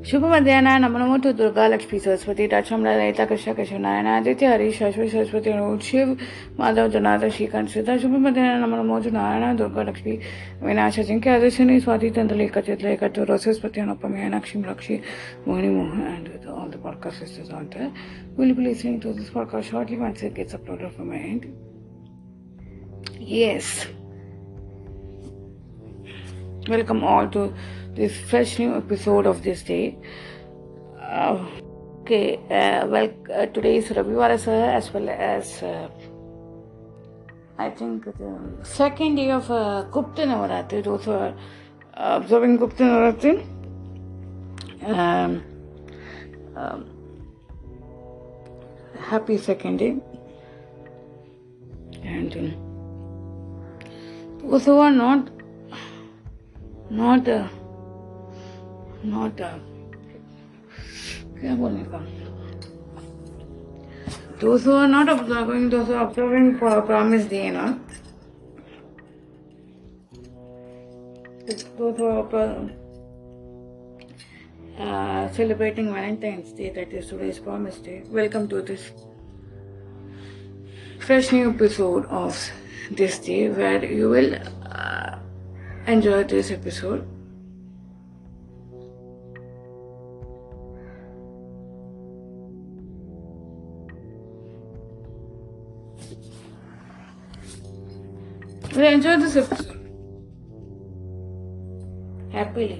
शुभ मध्याह्न नमो नमो टू दुर्गा लक्ष्मी सरस्वती टाचमला ललिता कृष्ण केशव नारायण आदित्य हरीश सरस्वती सरस्वती शिव माधव जनार्दन श्रीकांत सीता शुभ मध्याह्न नमो नमो नारायण दुर्गा लक्ष्मी विनाश जिंक्य आदिशनि स्वाति तंत्र एकत्रित एकत्र रोसस्पति अनुपम Meenakshi Lakshmi Mohini my end yes. Welcome all to this fresh new episode of this day. Uh, okay, uh, well, uh, today is Ravivar as well as uh, I think the second day of uh, Gupta Navaratri. Those who are observing Gupta Navaratri. Um, um, happy second day. And um, those who are not not uh, not uh, क्या बोलने का those who are not observing those who are observing promise day ना those who are uh, celebrating Valentine's Day that is today's promise day welcome to this fresh new episode of this day where you will uh, enjoy this episode We enjoy this episode. Happily.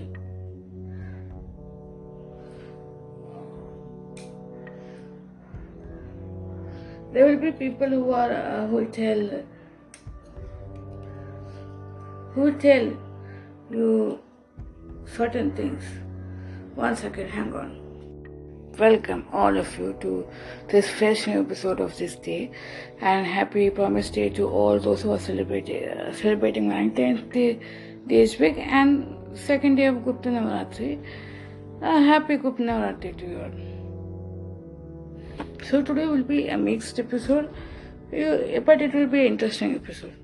There will be people who are uh, who tell who tell you certain things. One second, hang on. Welcome all of you to this fresh new episode of this day, and happy Promise Day to all those who are celebrating uh, celebrating Valentine's Day this week and second day of Gupta Navaratri. Uh, happy Gupta Navaratri to you all. So today will be a mixed episode, but it will be an interesting episode.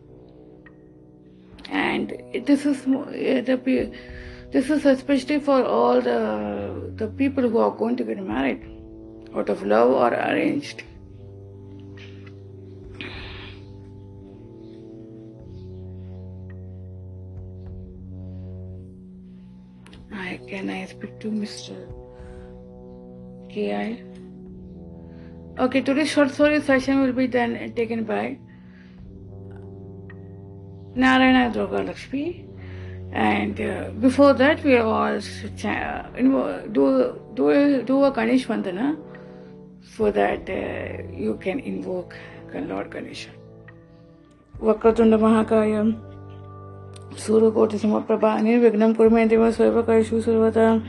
And this is mo- uh, the this is especially for all the, the people who are going to get married out of love or arranged. I can I speak to Mr. KI? Okay, today's short story session will be then taken by Narayana Durga Lakshmi and uh, before that we all cha- do do do a Ganesh Vandana so that uh, you can invoke Lord Ganesha. Vakratunda Mahakaya Suryakoti Samaprabha Nirvignam Kurme Deva Svayavakayashu Survata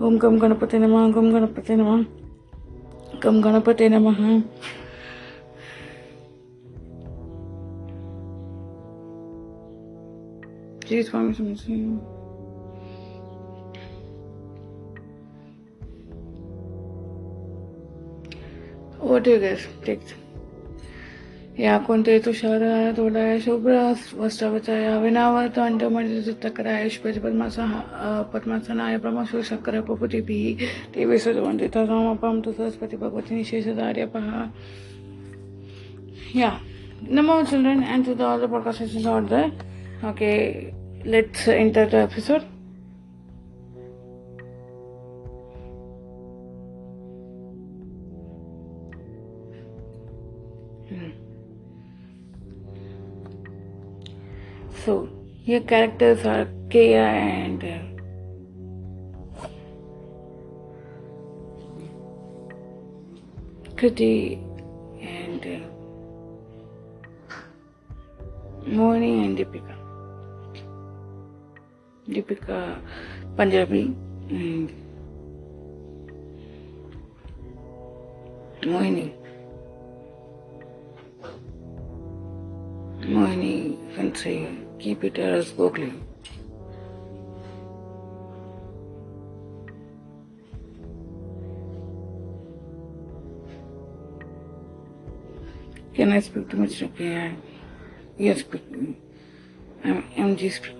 Om Gam Ganapati Namah Gam Ganapati Namah Gam Jeez, why me I something? What do you guys picked? या कोणते तुषार थोडा शुभ्र वस्त्रवचया विनावर्त अंडमजे तक्राय शुभज पद्मासा पद्मासनाय हाँ, प्रमाशु शक्कर पपुतिभिः ते तो विसर्जवन्ति तथामपं तु सरस्वती भगवती निशेषधार्यपः या नमो children and to the all the podcast order okay Let's enter the episode. So, your characters are Kaya and uh, Kriti and uh, Mohini and Deepika. Deepika Punjabi Mohini. Mohini, you can say, keep it as Gokli. Can I speak to Mr. K.I.? Yes, speaking. I'm um, MG speaking.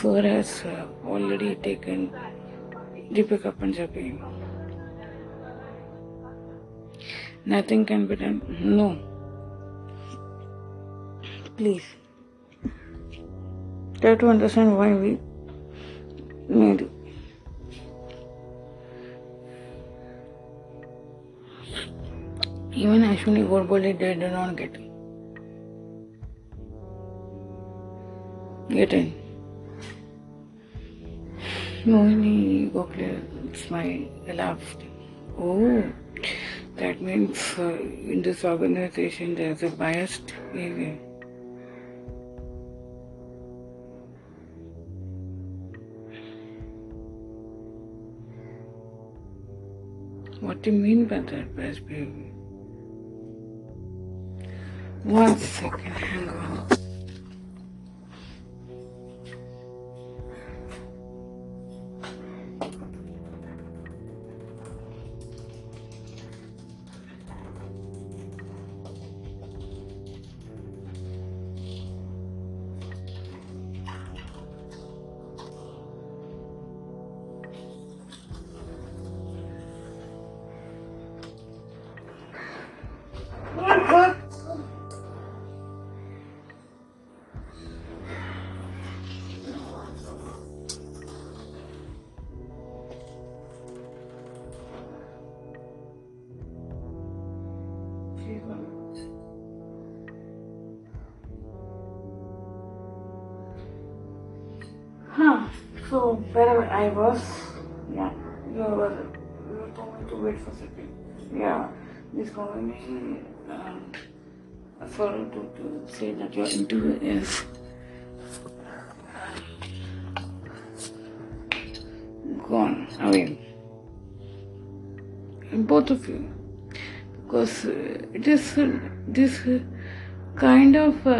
Sir has already taken Deepika Punjabi. Nothing can be done. No. Please. Try to understand why we need it. Even Ashwini Gorboli they did not get get in. Mohini Gokhale, it's my last. Oh, that means uh, in this organization there's a biased behavior. What do you mean by that biased behavior? One second, I was, yeah, you were you told me to wait for a second. Yeah, this company um, for to, to say that your interview is gone away. Both of you, because uh, it is uh, this uh, kind of. Uh,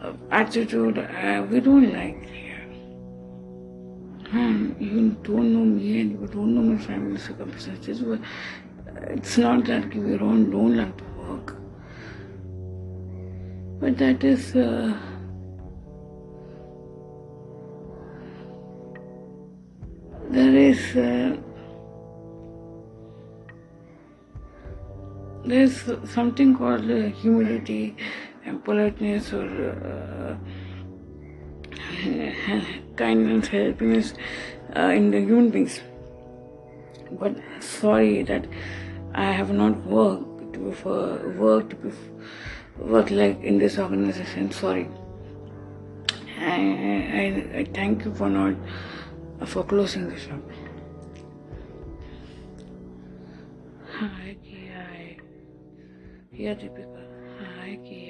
uh, attitude uh, we don't like Hmm, you don't know me and you don't know my family circumstances. But it's not that we don't, don't like to work. But that is. Uh, there is. Uh, there is something called uh, humility and politeness or uh, kindness, helpiness uh, in the human beings. But sorry that I have not worked before, worked like in this organization. Sorry. I, I, I thank you for not for closing the shop. Hi, Deepika. Hi, Kia. कैसा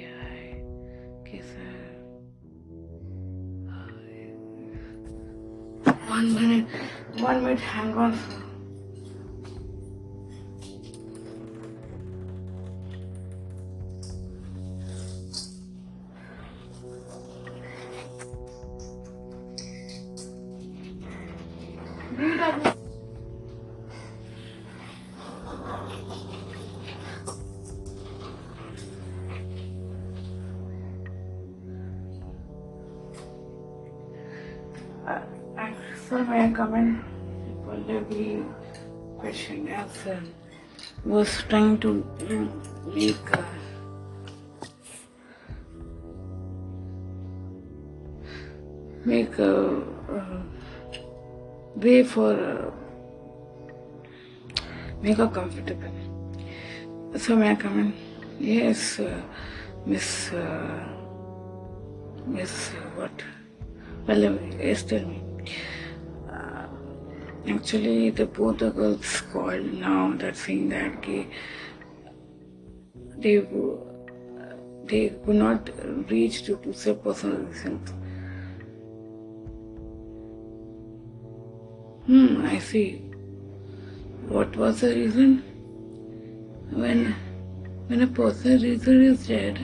one minute. One minute hang on sir, may I come in? Pallavi question as uh, was trying to make uh, make a, uh, way for uh, make her comfortable. So may I come in? Yes, uh, Miss uh, Miss what? Well, yes, tell me. Actually, the both the girls called now that saying that they they could not reach to, to their personal reasons. Hmm, I see. What was the reason? When when a person reason is dead,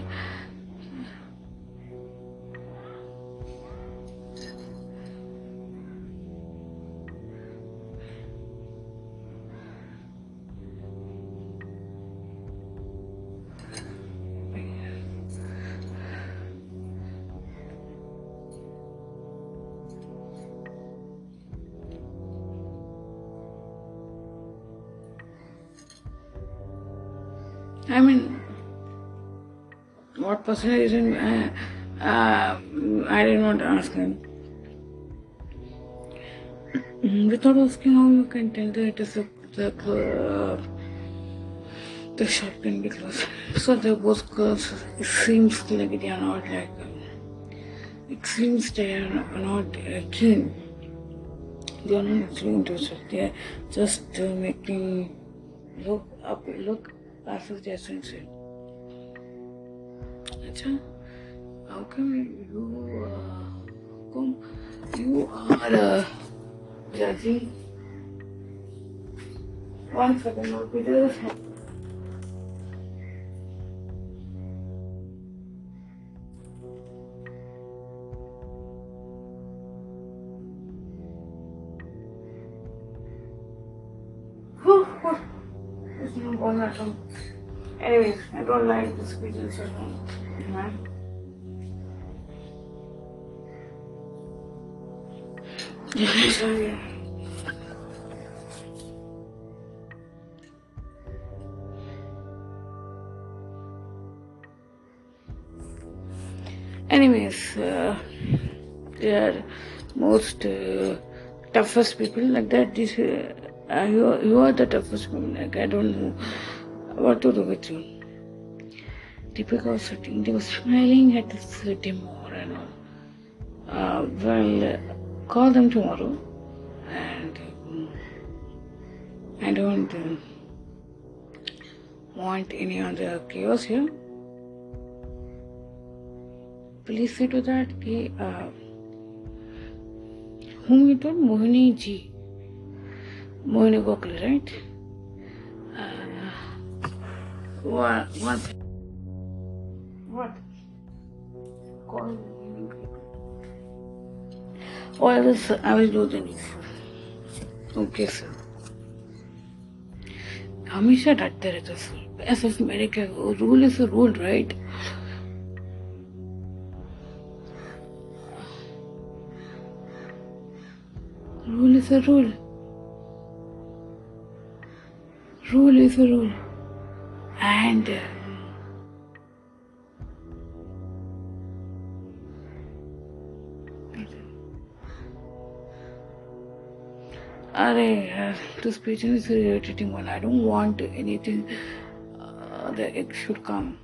I mean, what personal reason? Uh, uh, I did not ask him. Without asking how you can tell that it is a, the uh, the shop can be closed. So the both girls, it seems like they are not like. It seems they are not uh, keen. They are not actually interested. They are just uh, making look up, look passive Jason said. Acha, how come you, uh, come, you are uh, judging? One second, I'll be there. Anyways, I don't like the all. Man. Sorry. Anyways, uh, they are most uh, toughest people like that. This, uh, you, are- you are the toughest people. Like I don't know what to do with you. Deepika was sitting, they were smiling at this Timur and all. Uh, well, uh, call them tomorrow. And um, I don't uh, want any other chaos here. Please see to that, कि, whom you told? Mohini ji. Mohini Gokhale, right? Uh, What? What? What? Oh, I will do the. Okay, sir. हमेशा डरते रहते sir ऐसे मेरे क्या rule is rule right rule is a rule rule is a rule And Arey, uh, this pigeon is a irritating one. I don't want anything uh, that it should come.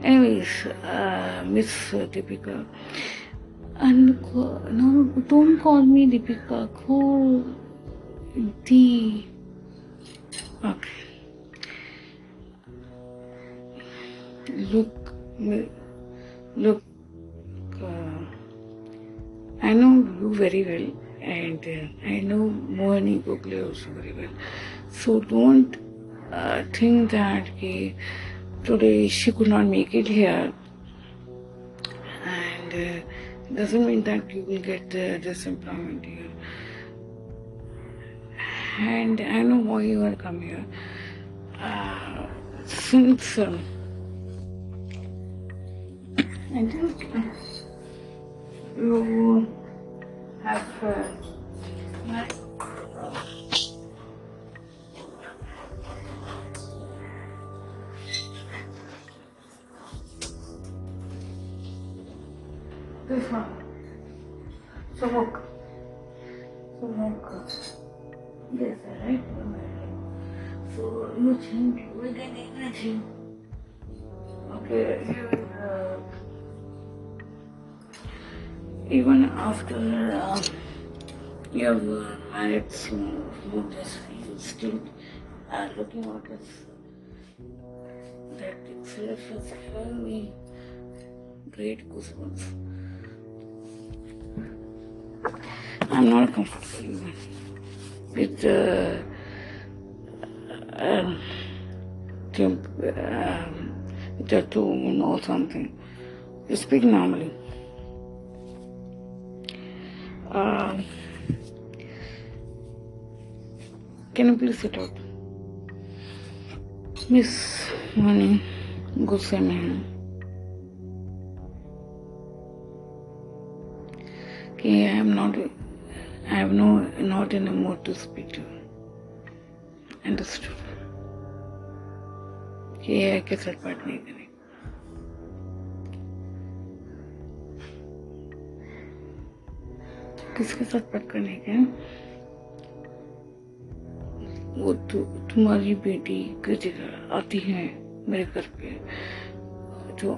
Anyways, uh, Miss Deepika, and no, don't call me Deepika. Call the. Okay. Look, look. Uh, I know you very well, and uh, I know Mohini Gokhale also very well. So don't uh, think that today she could not make it here, and uh, doesn't mean that you will get this employment here. And I know why you are come here. Uh, since um, I you after uh, you have uh, married some some this, you still are looking at this. That itself given me great goosebumps. I'm not comfortable with uh, um, temp, um, tone or something. You speak normally. Can you please sit out? Miss Mani गुस्से में हूँ। कि I am not I have no not in mood to speak to understood कि ये के साथ बात नहीं करें। किसके साथ बात करने के वो तु, तुम्हारी बेटी कृतिका आती है मेरे घर पे जो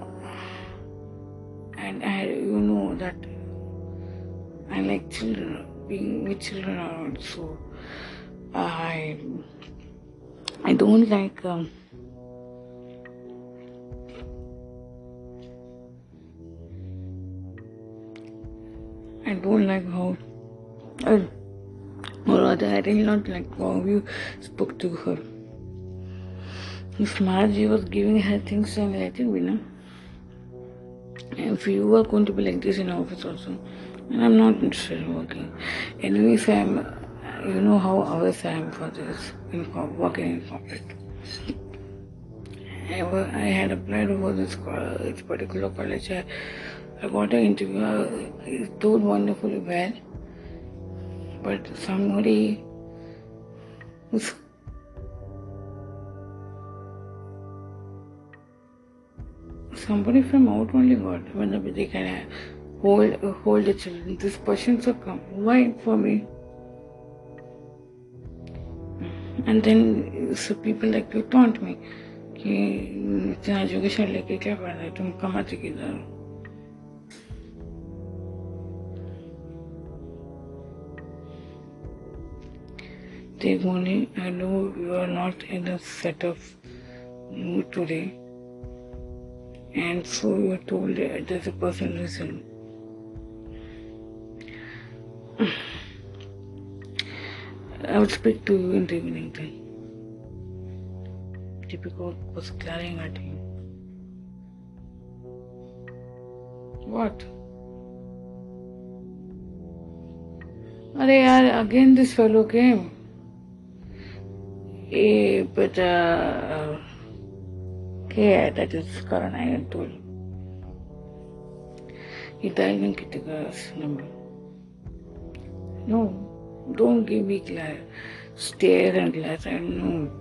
and I you know that I like children being children so I I don't like I don't like how... Uh. Or I did not like how you spoke to her. If Margie was giving her things and it be, no? If you are going to be like this in office also, and I'm not interested in working. Anyways, I'm, uh, you know how always I am for this, in working in corporate. I, I had applied for this, this particular college. I, I got an interview. It told wonderfully well, but somebody was somebody from out only got when they can uh, hold hold the children. This person so come. Why for me? And then so people like you taunt me कि इतना education लेके क्या करना है तुम कमाते किधर हो Take money. I know you are not in a set of mood today, and so you are told that there's a personal reason. I will speak to you in the evening time. Typical was glaring at him. What? अरे यार again this fellow came. Eh, but uh, okay, that is Karan I had told. He died in Kritika's number. No, don't give me glass, stare and glass. I know.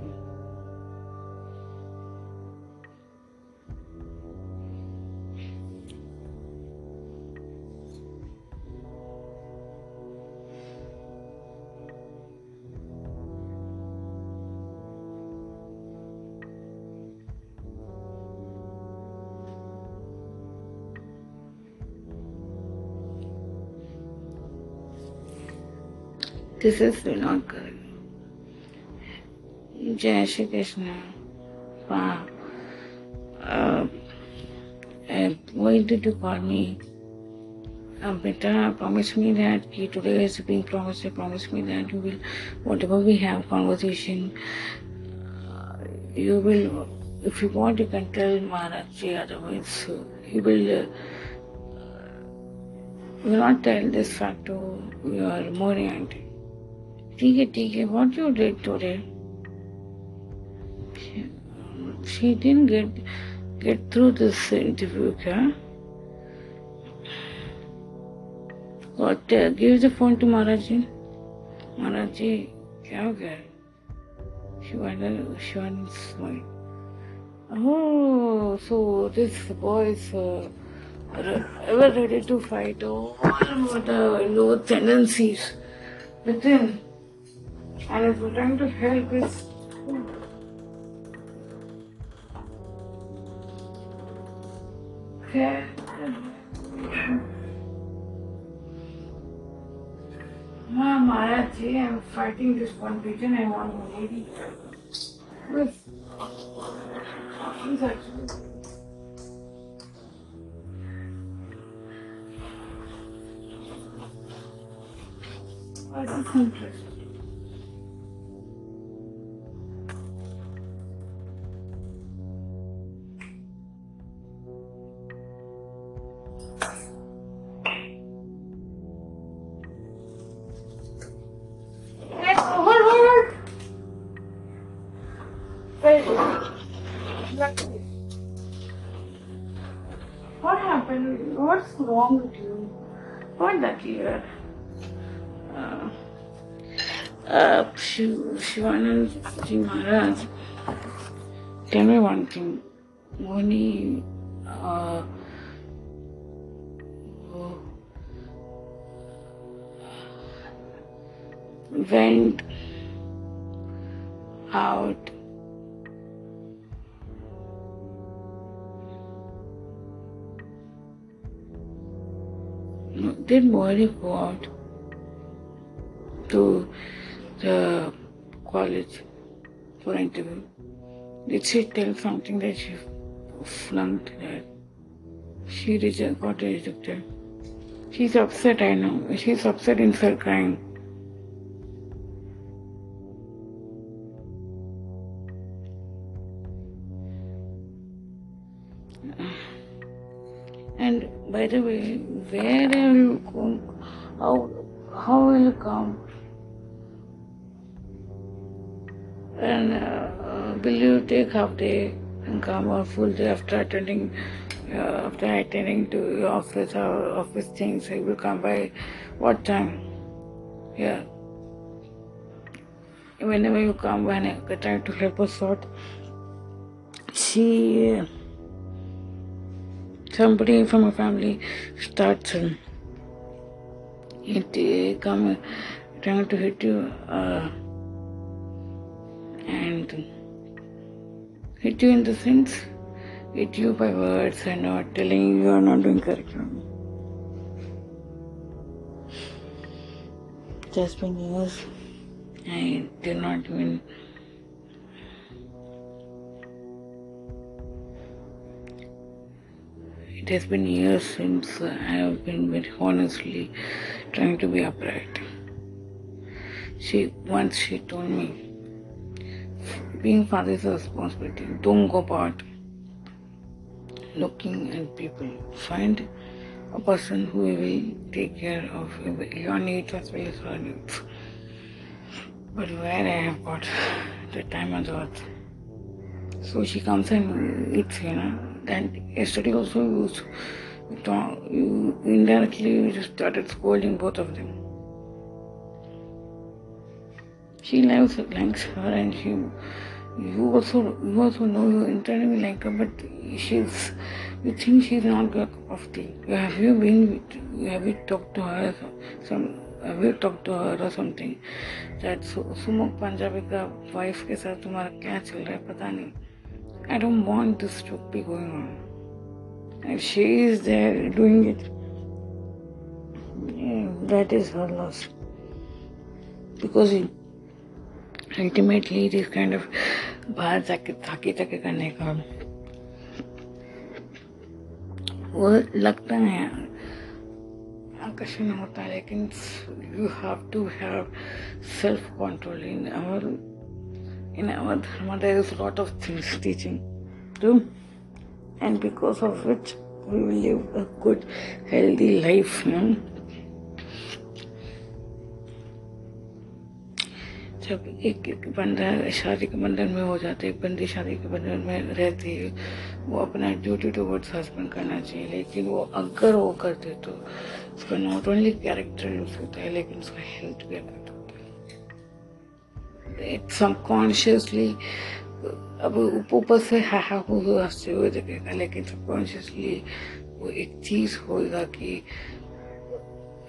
This is not good. Jai Shri Krishna. Wow. Uh, uh, why did you call me? Uh, Beta, promise me that ki today is being promised. Promise me that you will, whatever we have conversation, uh, you will, if you want, you can tell Maharaj Otherwise, uh, you will. Uh, will not tell this fact to your auntie. ठीक है ठीक है what you did today she didn't get get through this interview क्या what uh, give the phone to महाराज जी महाराज जी क्या हो गया Shivani Shivani smiled oh so this boy is uh, re- ever ready to fight all the low tendencies within And if we're trying to help is okay. Ma, Maharaj I'm fighting this one pigeon. I want lady. Yes. Please, actually. What is interest? Shiv- Shivanand Ji Maharaj, tell me one thing. When he uh, went out did Mohari go out to the college for interview? Did she tell something that she flunked that? She reject, got rejected. She's upset, I know. She's upset inside crying. And by the way, where are you going? How, how will you come? Will you take half day and come or full day after attending uh, after attending to your office or office things? You will come by what time? Yeah. Whenever you come, when I try to help us sort, she somebody from a family starts um, it, uh, come uh, trying to hit you uh, and hit you in the sense hit you by words and not telling you you are not doing correctly. Just been years, I did not even It has been years since I have been very honestly trying to be upright. She once she told me, being father is a responsibility. Don't go about looking at people. Find a person who will take care of your needs as well as her needs. But where I have got the time the earth. So she comes and eats, you know. And yesterday also you, you indirectly you started scolding both of them. She loves likes her and she you also you also know you internally like her but she's you think she's not your cup of tea. Have you been have you talked to her some have you talked to her or something that सुमुख पंजाबी का wife के साथ तुम्हारा क्या चल रहा है पता नहीं I don't want this to be going on. And she is there doing it. That is her loss. Because ultimately it is kind of बाहर जाके थके थके करने का। वो लगता है आकर्षण होता है, लेकिन you have to have self control in our in our dharma there is lot of things teaching to and because of which we will live a good healthy life no जब एक एक बंदा शादी के बंधन में हो जाता है एक बंदी शादी के बंधन में रहती है वो अपना ड्यूटी टूवर्ड्स हस्बैंड करना चाहिए। लेकिन वो अगर वो करते तो उसका नॉट ओनली कैरेक्टर यूज़ होता है, लेकिन उसका हेल्थ भी अफेक्ट होता है। सबकॉन्शियसली अब ऊपर से हा हा हो हँसते हुए दिखेगा, लेकिन सबकॉन्शियसली वो एक चीज़ होगा कि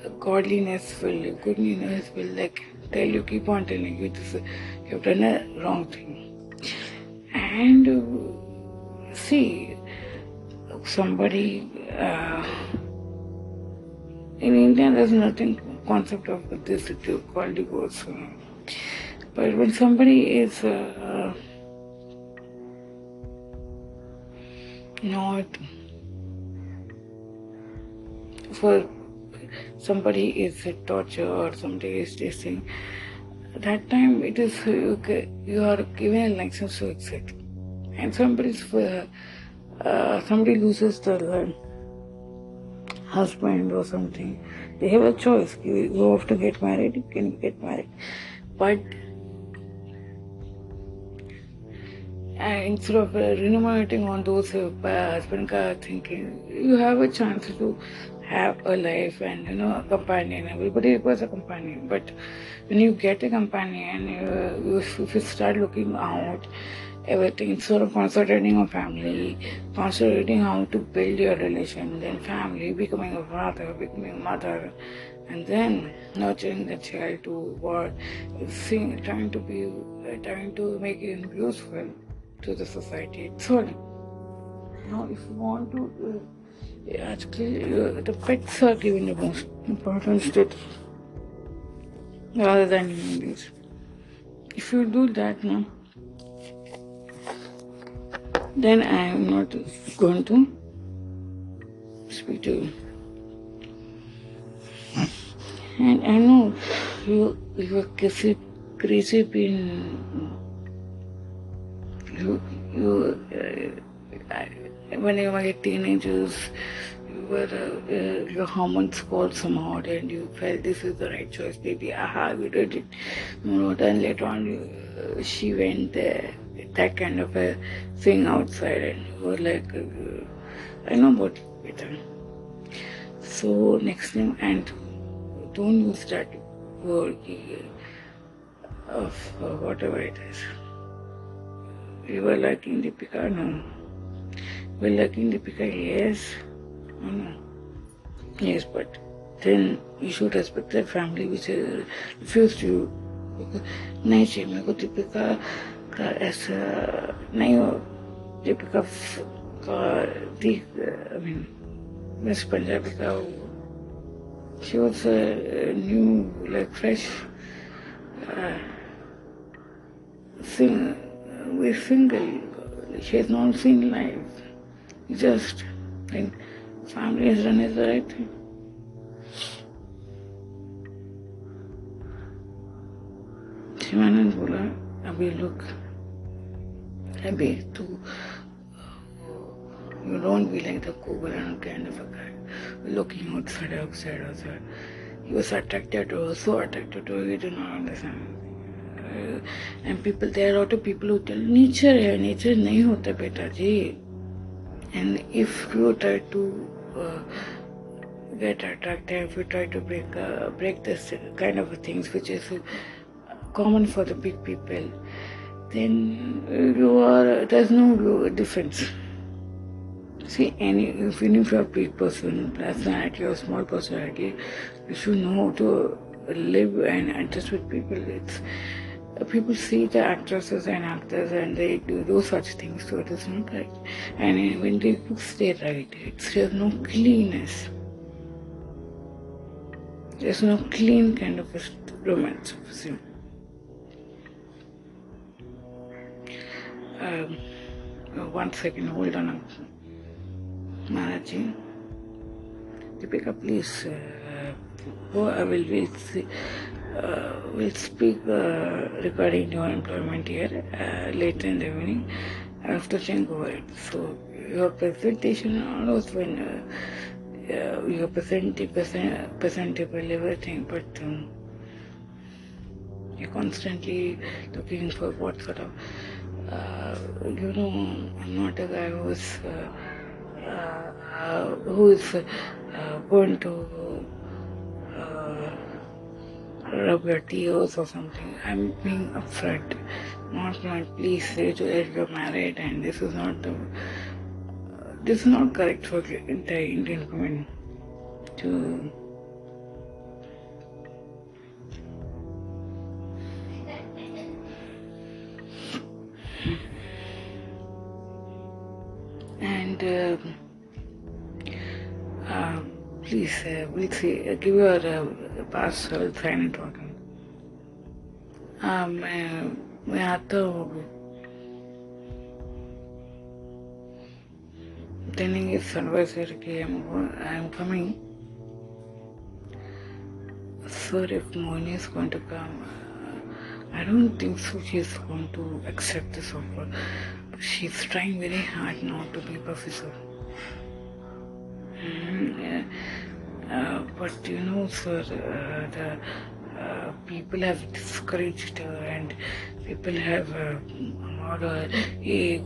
godliness will goodliness will like tell you keep on telling you this you've done a wrong thing. And uh, see somebody uh, in india there's nothing concept of this called divorce. But when somebody is uh, not for somebody is a torture or somebody is this thing, that time it is you, you are given a license to exit, and somebody's uh, uh, somebody loses the husband or something. They have a choice. You off to get married, you can get married. But instead of uh, ruminating on those uh, husband ka thinking, you have a chance to have a life and you know a companion. Everybody requires a companion, but when you get a companion, you, you, if you start looking out everything instead of concentrating on family, concentrating how to build your relation, then family, becoming a father, becoming a mother, and then nurturing the child to what, seeing, trying to be, uh, trying to make him useful to the society. So, now if you want to, uh, actually, uh, the pets are given the most important status rather than human beings. If you do that now, then I am not going to speak to you. And I know you you are crazy, crazy being you you uh, when you were teenagers you were uh, uh, your hormones called somehow and you felt this is the right choice. Maybe aha you did it. You know then later on you, uh, she went there that kind of a thing outside and you were like uh, I know about it so next time and don't use that word of whatever it is you were liking Deepika no you were liking Deepika yes no yes but then you should respect that family which refused you नहीं चाहिए मेरे को दीपिका का ऐसा नहीं हो दीपिका का दी I mean miss Punjabi का she was a new like fresh uh, sing we're single she has not seen life just think family has done is the right thing Shivanand बोला अभी look अभी तू you don't be like the Kobaran kind of a guy, looking outside, outside, outside. He was attracted to her, so attracted to her, he did not understand. Uh, and people, there are a lot of people who tell, nature है, nature नहीं होता बेटा जी. And if you try to uh, get attracted, if you try to break uh, break this kind of things which is common for the big people, then you are there's no difference. See, any even if you're a big person, personality or small personality, you should know how to live and adjust with people. It's people see the actresses and actors and they do, do such things, so it is not right. And when they books they write, it's there's no cleanness. There's no clean kind of romance. See. Um, one second, hold on. Maharaji, Deepika, please, uh, go, I will, will, see, uh, will speak uh, regarding your employment here uh, later in the evening after think over it. So, your presentation was when uh, uh, you present, present, presentable everything, but um, you're constantly looking for what sort of, uh, you know, I'm not a guy who's uh, who is uh, going to uh, rub your tears or something. I'm being upfront. Not my please say to that you're married and this is not the this is not correct for the entire Indian women to and uh, uh, please uh, we'll see, uh, give your uh, pass I'll sign it talking. मैं मैं आता हूँ telling his advisor कि I'm, I'm coming. Sir, if Moni is going to come, I don't think so she's going to accept this offer. She's trying very hard not to be professor. Mm, yeah. Uh, but you know, sir, uh, the uh, people have discouraged and people have और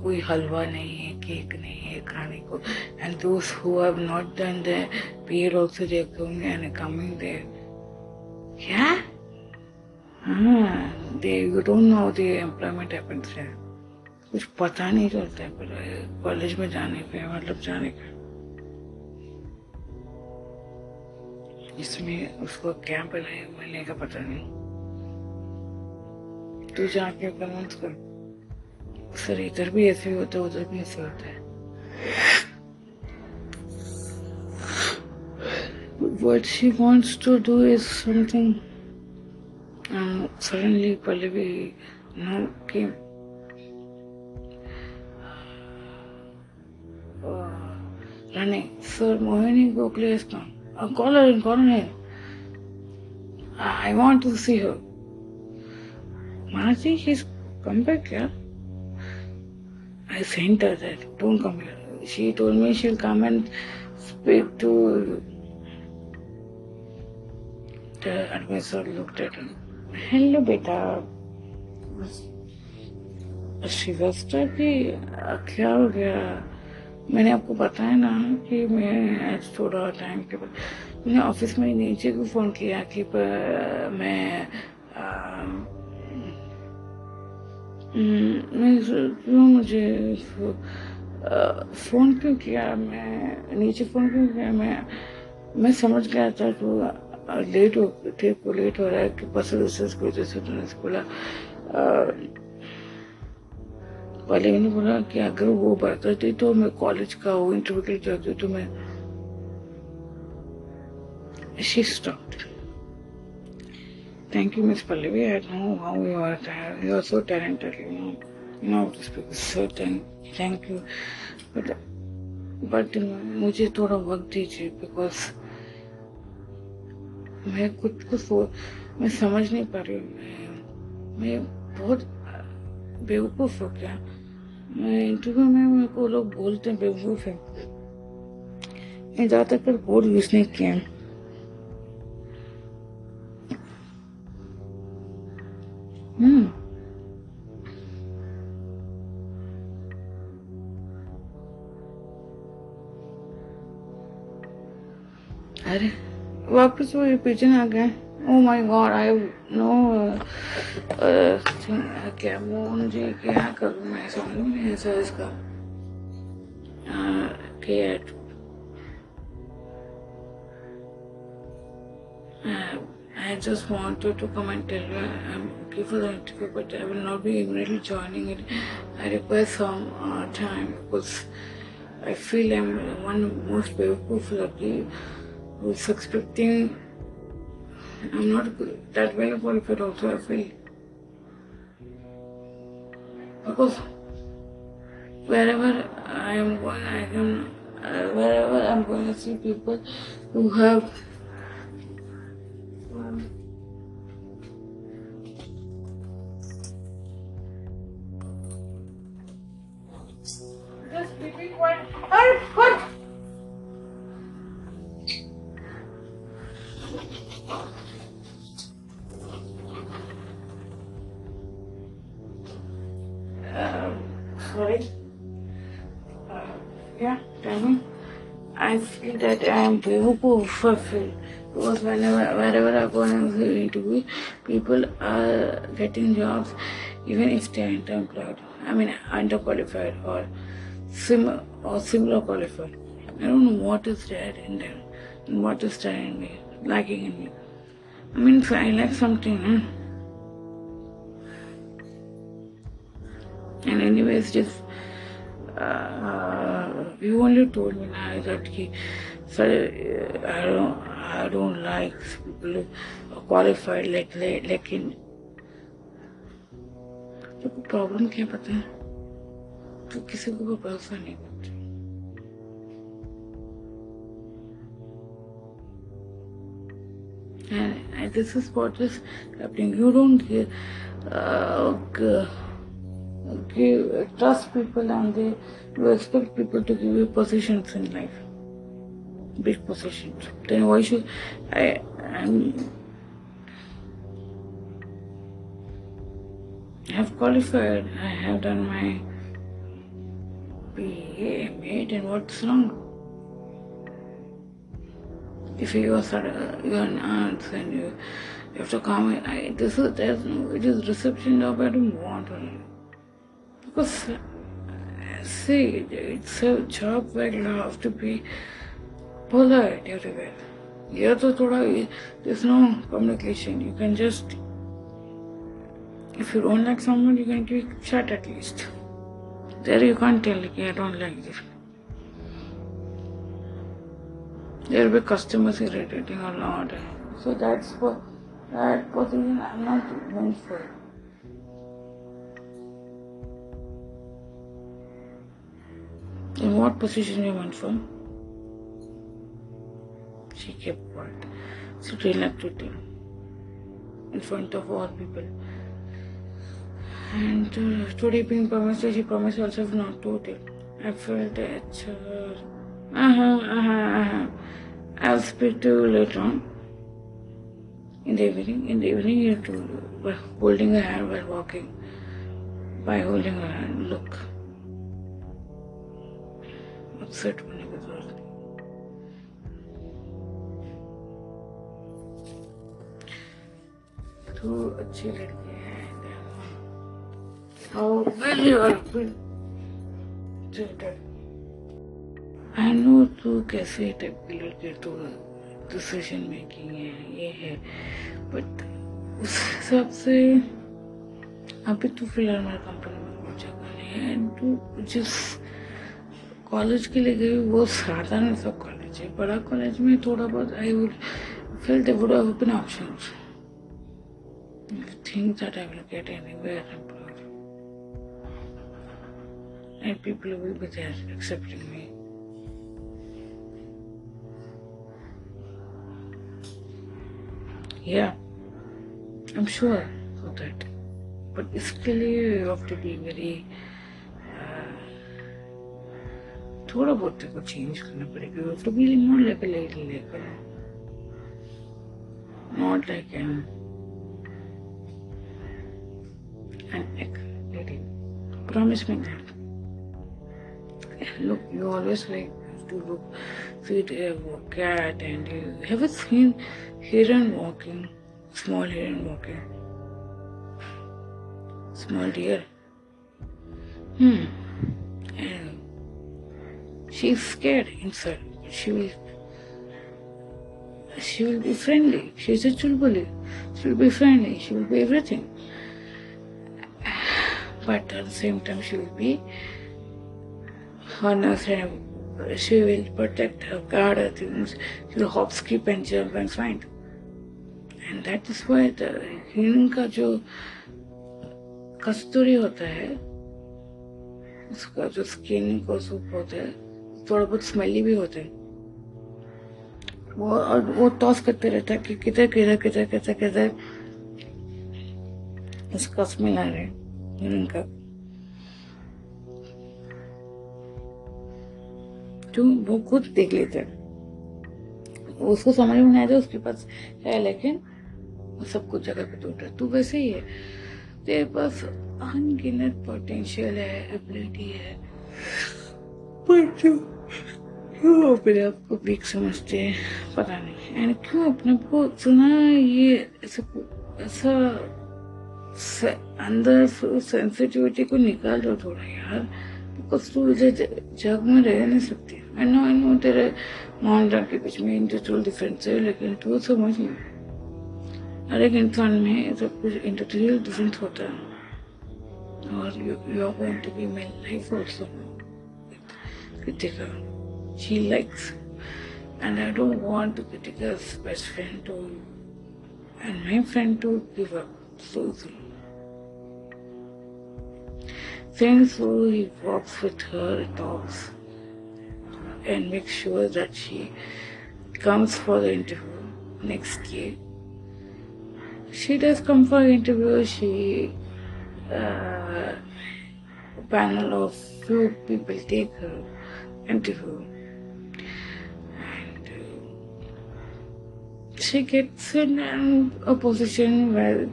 कोई हलवा नहीं है cake नहीं है खाने को। And दोस्त who have not done the pair also there going and coming there क्या? हाँ they you don't know the employment है कुछ पता नहीं चलता है पर कॉलेज में जाने पे मतलब जाने पे। इसमें उसको क्या मिले मिलने का पता नहीं तू जाके कन्विंस कर सर इधर भी ऐसे होता है उधर भी ऐसे होता है what she wants to do is something and suddenly Pallavi now came uh, running sir Mohini Gokhale has come uh, call her in call her in I want to see her Manaji he's come back yeah I sent her that don't come here she told me she'll come and speak to the advisor looked at him. Hello, beta. Srivastava की क्या हो गया मैंने आपको बताया ना कि मैं आज थोड़ा टाइम के बाद मैंने ऑफ़िस में नीचे को फ़ोन किया कि पर मैं आ, मैं क्यों मुझे फ़ोन क्यों किया? मैं नीचे फ़ोन क्यों किया? मैं मैं समझ गया था तो लेट हो थे को लेट हो रहा है कि बस रिसर्च की वजह से उन्होंने बोला। पहले मैंने बोला कि अगर वो बर्दाश्त दे तो मैं कॉलेज का वो इंटरव्यू के जाती हूँ तो मैं thank you miss Pallavi I know how you are you are so talented you know now to speak so thank you but but मुझे थोड़ा वक्त दीजिए बिकॉज़ मैं कुछ कुछ मैं समझ नहीं पा रही हूँ। मैं बहुत बेवकूफ़ हो गया। इंटरव्यू में मेरे को लोग बोलते हैं, बेवकूफ़ है। मैं ज़्यादातर बोर्ड यूज़ नहीं किया हम्म। अरे, वापस वो पिजन आ गए। Oh my god I know क्या मुझे क्या करूँ मैं समझ नहीं ऐसा इसका cat I just wanted to come and tell you I'm okay for the interview, but I will not be immediately joining it. I require some uh, time because I feel I'm one most beautiful lucky who's expecting. I'm not that well qualified also, I feel. Because wherever I am going, I can, uh, wherever I'm going to see people who have fulfilled because whenever wherever I go and interview, people are getting jobs even if they are underemployed. I mean underqualified or sim or similar qualified. I don't know what is there in them and what is there in me, lacking in me. I mean I like something hmm? and anyways just uh, you only told me now that he sorry I don't I don't like people who are qualified like like लेकिन तो problem क्या पता है तो किसी को भी भरोसा नहीं करते and, and this is what is happening you don't give, uh, g- give trust people and they you expect people to give you positions in life big positions. Then why should I? I'm, I have qualified. I have done my BA, MA, then what's wrong? If you are you're an aunt and you, you have to come I, this is there's no it is reception job. I don't want to because uh, see it's a job where you have to be polite everywhere. There's no communication. You can just if you don't like someone you can keep shut at least. There you can't tell like I don't like this. There will be customers irritating a lot. So that's what that position I'm not meant for. In what position you went for? She kept quiet. She didn't like to tell in front of all people. And uh, today being promised, she promised herself not to tell. I felt that, uh, uh-huh, uh-huh, uh-huh. I'll speak to you later on. In the evening, in the evening, you have to, holding her hand while walking, by holding her hand, look. Upset तू अच्छी लड़की है have been treated. I know तू कैसे type की लड़की तो decision making है, ये है बट उस हिसाब से अभी तो फ़िलहाल मेरे कंपनी में कोई जगह नहीं है एंड तू जिस कॉलेज के लिए गई, वो साधारण सा कॉलेज है बड़ा कॉलेज में थोड़ा बहुत I would feel there would have been options. You think that I will get anywhere employed. And people will be there accepting me. Yeah, I'm sure of that. But इसके लिए you have to be very थोड़ा बहुत तेरे को change करना पड़ेगा you have to be more like a lady like not like an an egg lady. Promise me that. Look, you always like to look, feed a cat, and you have you seen heron walking, small heron walking, small deer. Hmm. And she's scared inside. She will. She will be friendly. She's a chulbuli. She will be friendly. She will be everything but at the same time she will be honest and she will protect her guard her things. She will hop, skip and jump and find. And that is why the हिरण का जो कस्तूरी होता है उसका जो skin को soup होता है थोड़ा बहुत स्मेली भी होता है वो और वो टॉस करते रहता है कि किधर किधर किधर किधर किधर उसका स्मेल आ रहा है हिरण का तो वो खुद देख लेते हैं उसको समझ में नहीं आता उसके पास है लेकिन सब कुछ जगह पे टूट तू वैसे ही है तेरे पास अनगिनत पोटेंशियल है एबिलिटी है पर तू क्यों अपने आप को वीक समझते हैं पता नहीं एंड क्यों अपने को सुना ये ऐसा अंदर सेंसिटिविटी को निकाल दो थोड़ा यार। बिकॉज़ तू जग में रह नहीं सकती। आई नो आई नो तेरे मोहन के बीच में इंडिविजुअल डिफरेंस है, लेकिन तू समझ नहीं। हर एक इंसान में सब कुछ इंडिविजुअल डिफरेंस होता है। और you are going to be my life also. So he walks with her, talks, and makes sure that she comes for the interview next year. She does come for the interview. She uh, panel of few people take her interview, and she gets in a position where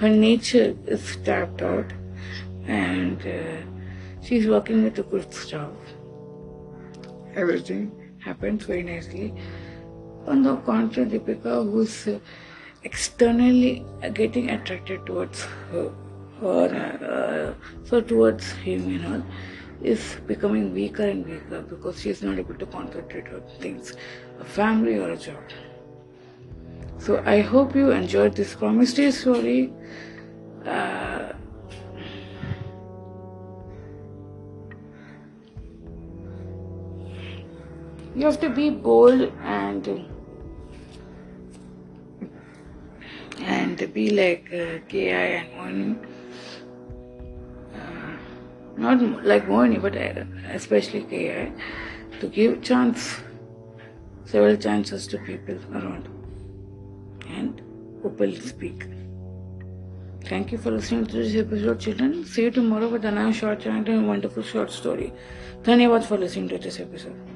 her nature is tapped out and uh, she's working with a good staff. Everything happens very nicely. On the contrary, Deepika, who's uh, externally getting attracted towards her, her uh, so towards him, you know, is becoming weaker and weaker because she is not able to concentrate on things, a family or a job. So I hope you enjoyed this promise story. Uh, you have to be bold and and be like uh, Ki and Mohini. Uh, not like Mohini, but uh, especially Ki, to give chance, several chances to people around and openly speak. Thank you for listening to this episode, children. See you tomorrow with another short and a wonderful short story. thank Dhanyavad for listening to this episode.